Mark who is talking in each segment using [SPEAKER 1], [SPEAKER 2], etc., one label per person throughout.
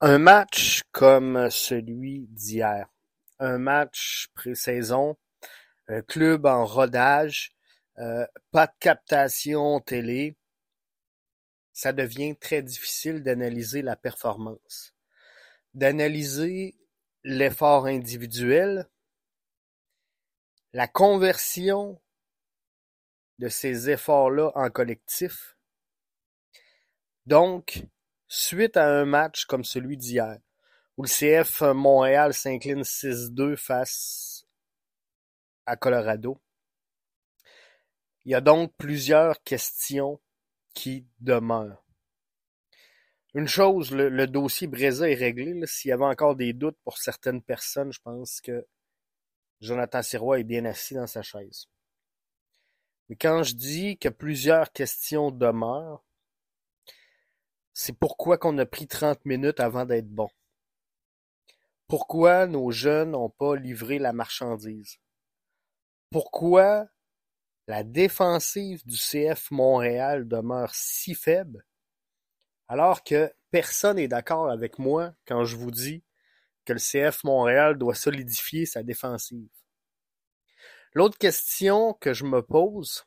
[SPEAKER 1] Un match comme celui d'hier, un match pré-saison, un club en rodage, euh, pas de captation télé, ça devient très difficile d'analyser la performance, d'analyser l'effort individuel, la conversion de ces efforts-là en collectif. Donc, suite à un match comme celui d'hier, où le CF Montréal s'incline 6-2 face à Colorado, il y a donc plusieurs questions qui demeurent. Une chose, le, dossier Breza est réglé. S'il y avait encore des doutes pour certaines personnes, je pense que Jonathan Sirois est bien assis dans sa chaise. Mais quand je dis que plusieurs questions demeurent, c'est pourquoi qu'on a pris trente minutes avant d'être bon. Pourquoi nos jeunes n'ont pas livré la marchandise? Pourquoi la défensive du CF Montréal demeure si faible alors que personne n'est d'accord avec moi quand je vous dis que le CF Montréal doit solidifier sa défensive? L'autre question que je me pose,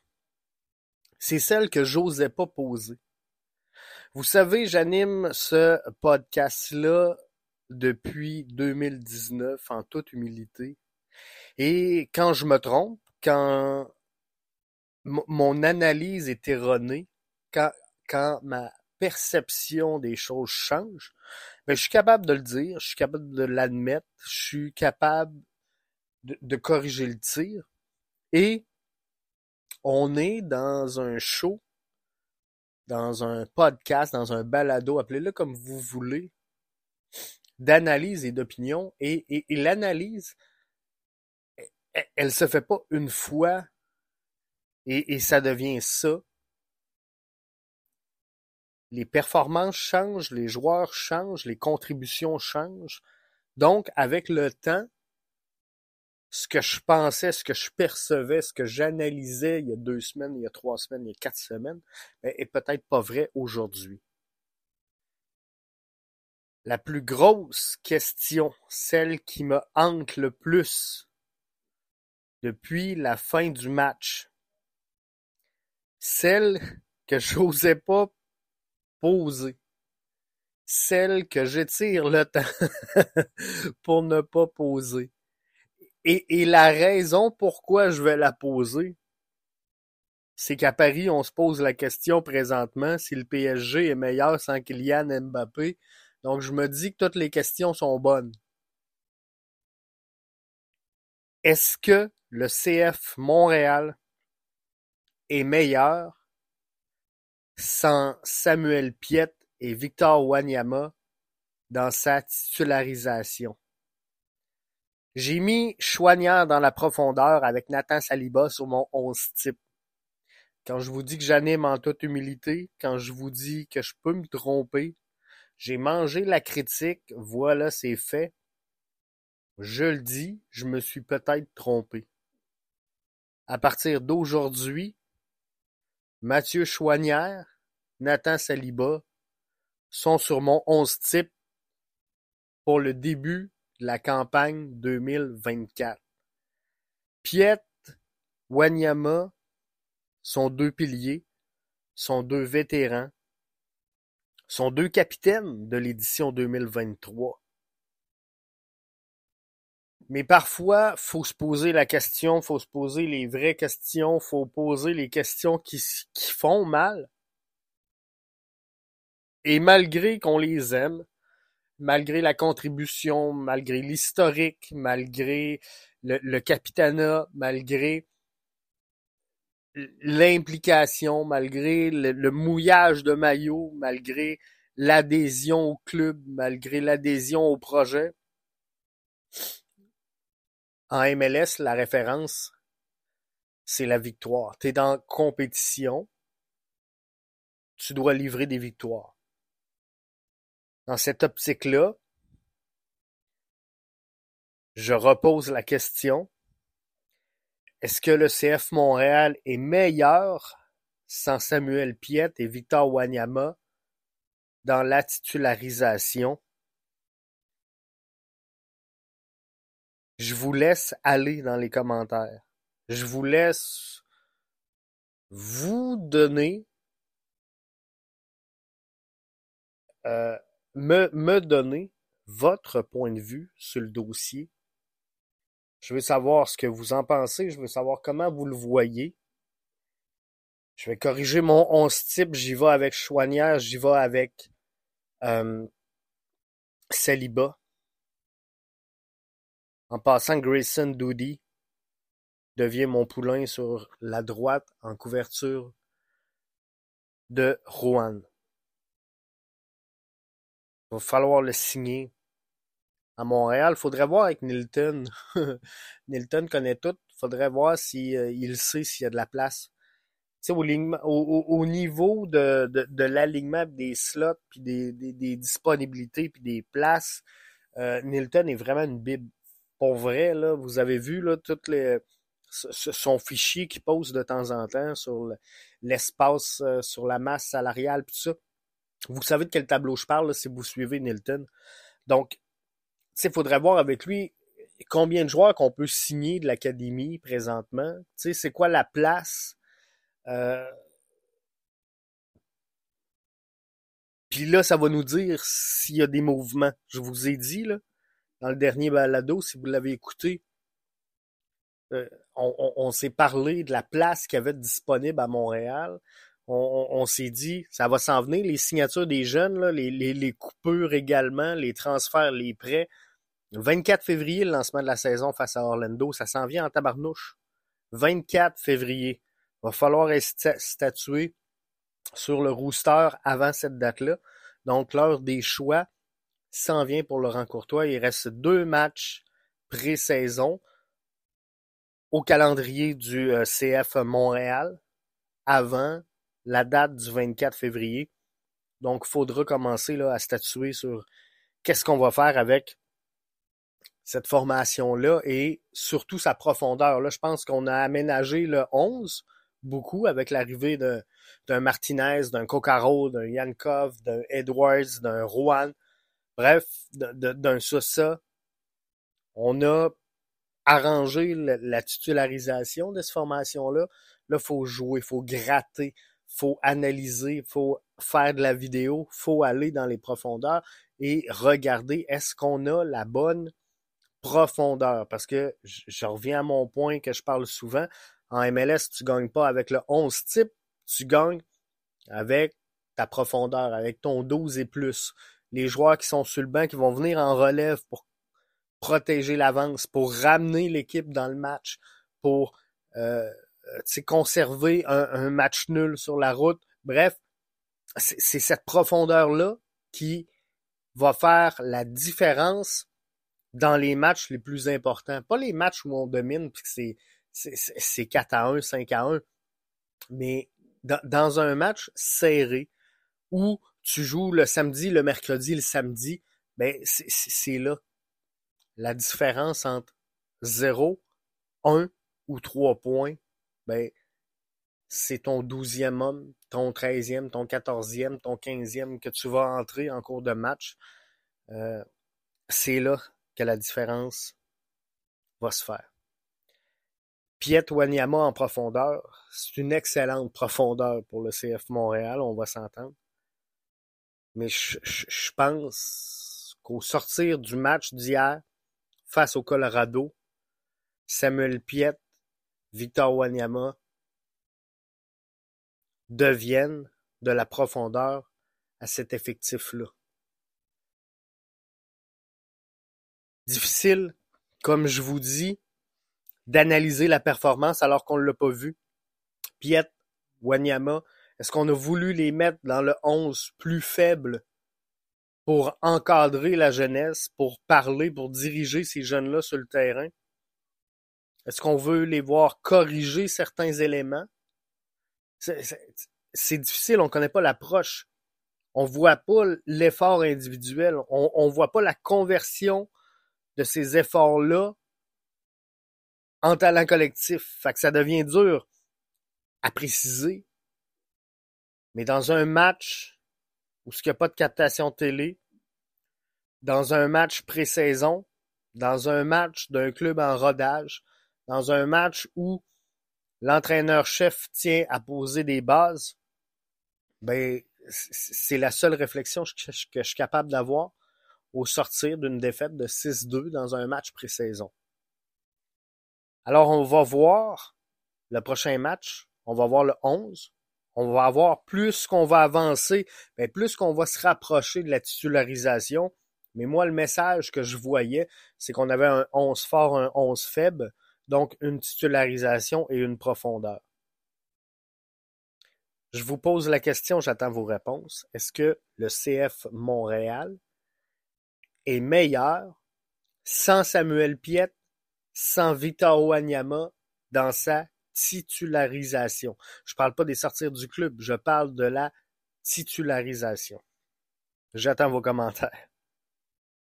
[SPEAKER 1] c'est celle que j'osais pas poser. Vous savez, j'anime ce podcast-là depuis 2019 en toute humilité. Et quand je me trompe, quand mon analyse est erronée, quand, quand ma perception des choses change, mais ben, je suis capable de le dire, je suis capable de l'admettre, je suis capable de, de corriger le tir. Et on est dans un show dans un podcast, dans un balado, appelez-le comme vous voulez, d'analyse et d'opinion. Et, l'analyse, elle, ne se fait pas une fois et, et ça devient ça. Les performances changent, les joueurs changent, les contributions changent. Donc, avec le temps, ce que je pensais, ce que je percevais, ce que j'analysais il y a deux semaines, il y a trois semaines, il y a quatre semaines, ben, est peut-être pas vrai aujourd'hui. La plus grosse question, celle qui me hante le plus depuis la fin du match, celle que j'osais pas poser, celle que j'étire le temps pour ne pas poser et, la raison pourquoi je vais la poser, c'est qu'à Paris, on se pose la question présentement si le PSG est meilleur sans Kylian Mbappé. Donc je me dis que toutes les questions sont bonnes. Est-ce que le CF Montréal est meilleur sans Samuel Piet et Victor Wanyama dans sa titularisation? J'ai mis Chouanière dans la profondeur avec Nathan Saliba sur mon onze type. Quand je vous dis que j'anime en toute humilité, quand je vous dis que je peux me tromper, j'ai mangé la critique, voilà, c'est fait. Je le dis, je me suis peut-être trompé. À partir d'aujourd'hui, Mathieu Chouanière, Nathan Saliba sont sur mon onze type pour le début la campagne 2024. Piet, Wanyama sont deux piliers, sont deux vétérans, sont deux capitaines de l'édition 2023. Mais parfois, faut se poser la question, faut se poser les vraies questions, faut poser les questions qui font mal. Et malgré qu'on les aime, malgré la contribution, malgré l'historique, malgré le, le capitanat, malgré l'implication, malgré le, mouillage de maillot, malgré l'adhésion au club, malgré l'adhésion au projet. En MLS, la référence, c'est la victoire. Tu es dans compétition, tu dois livrer des victoires. Dans cette optique-là, je repose la question, est-ce que le CF Montréal est meilleur sans Samuel Piette et Victor Wanyama dans la titularisation? Je vous laisse aller dans les commentaires. Je vous laisse vous donner euh, me, me donner votre point de vue sur le dossier. Je veux savoir ce que vous en pensez, je veux savoir comment vous le voyez. Je vais corriger mon 11 type, j'y vais avec Chouanière, j'y vais avec euh. En passant, Grayson Doody devient mon poulain sur la droite en couverture de Rouen. Va falloir le signer à Montréal. Faudrait voir avec Nilton. Nilton connaît tout. Faudrait voir s'il euh, sait s'il y a de la place. Au, au, au, niveau de, de, l'alignement des slots, puis des, des, disponibilités, puis des places, euh, Nilton est vraiment une bible. Pour vrai, là, vous avez vu là, toutes les, son fichier qu'il pose de temps en temps sur l'espace, euh, sur la masse salariale, tout ça. Vous savez de quel tableau je parle si vous suivez Nilton? Donc, il faudrait voir avec lui combien de joueurs qu'on peut signer de l'académie présentement. C'est quoi la place? Euh... Puis là, ça va nous dire s'il y a des mouvements. Je vous ai dit, là, dans le dernier balado, si vous l'avez écouté, euh, on, on s'est parlé de la place qu'il y avait disponible à Montréal on, s'est dit, ça va s'en venir, les signatures des jeunes, les, coupures également, les transferts, les prêts. Le 24 février, le lancement de la saison face à Orlando, ça s'en vient en tabarnouche. 24 février. Il va falloir statuer sur le rooster avant cette date-là. Donc, l'heure des choix s'en vient pour Laurent Courtois. Il reste deux matchs pré-saison au calendrier du euh, CF Montréal avant la date du 24 février. Donc, il faudra commencer là, à statuer sur qu'est-ce qu'on va faire avec cette formation-là et surtout sa profondeur. Là, je pense qu'on a aménagé le 11 beaucoup avec l'arrivée d'un Martinez, d'un Kokaro, d'un Yankov, d'un Edwards, d'un Rouen, bref, d'un Sosa. On a arrangé la, titularisation de cette formation-là. Là, il faut jouer, il faut gratter, faut analyser, faut faire de la vidéo, faut aller dans les profondeurs et regarder est-ce qu'on a la bonne profondeur? Parce que je reviens à mon point que je parle souvent. En MLS, tu gagnes pas avec le 11 type, tu gagnes avec ta profondeur, avec ton 12 et plus. Les joueurs qui sont sur le banc, qui vont venir en relève pour protéger l'avance, pour ramener l'équipe dans le match, pour euh, conserver un, un, match nul sur la route. Bref, c'est cette profondeur-là qui va faire la différence dans les matchs les plus importants. Pas les matchs où on domine, puis c'est 4 à 1, 5 à 1, mais dans, dans, un match serré où tu joues le samedi, le mercredi, le samedi, ben c'est là la différence entre 0, 1 ou 3 points ben, c'est ton douzième homme, ton treizième, ton quatorzième, ton quinzième que tu vas entrer en cours de match. Euh, c'est là que la différence va se faire. Piet Wanyama en profondeur, c'est une excellente profondeur pour le CF Montréal, on va s'entendre. Mais je, je pense qu'au sortir du match d'hier face au Colorado, Samuel Piet Victor Wanyama deviennent de la profondeur à cet effectif-là. Difficile, comme je vous dis, d'analyser la performance alors qu'on ne l'a pas vu. Piet, Wanyama, est-ce qu'on a voulu les mettre dans le 11 plus faible pour encadrer la jeunesse, pour parler, pour diriger ces jeunes-là sur le terrain? Est-ce qu'on veut les voir corriger certains éléments? C'est difficile, on ne connaît pas l'approche. On ne voit pas l'effort individuel. On ne voit pas la conversion de ces efforts-là en talent collectif. Fait que ça devient dur à préciser. Mais dans un match où il n'y a pas de captation télé, dans un match pré-saison, dans un match d'un club en rodage, dans un match où l'entraîneur-chef tient à poser des bases, ben, c'est la seule réflexion que je suis capable d'avoir au sortir d'une défaite de 6-2 dans un match pré-saison. Alors, on va voir le prochain match, on va voir le 11, on va avoir plus qu'on va avancer, ben plus qu'on va se rapprocher de la titularisation. Mais moi, le message que je voyais, c'est qu'on avait un 11 fort, un 11 faible, donc une titularisation et une profondeur. Je vous pose la question, j'attends vos réponses. Est-ce que le CF Montréal est meilleur sans Samuel Piet, sans Victor Wanyama dans sa titularisation? Je parle pas des sortir du club, je parle de la titularisation. J'attends vos commentaires.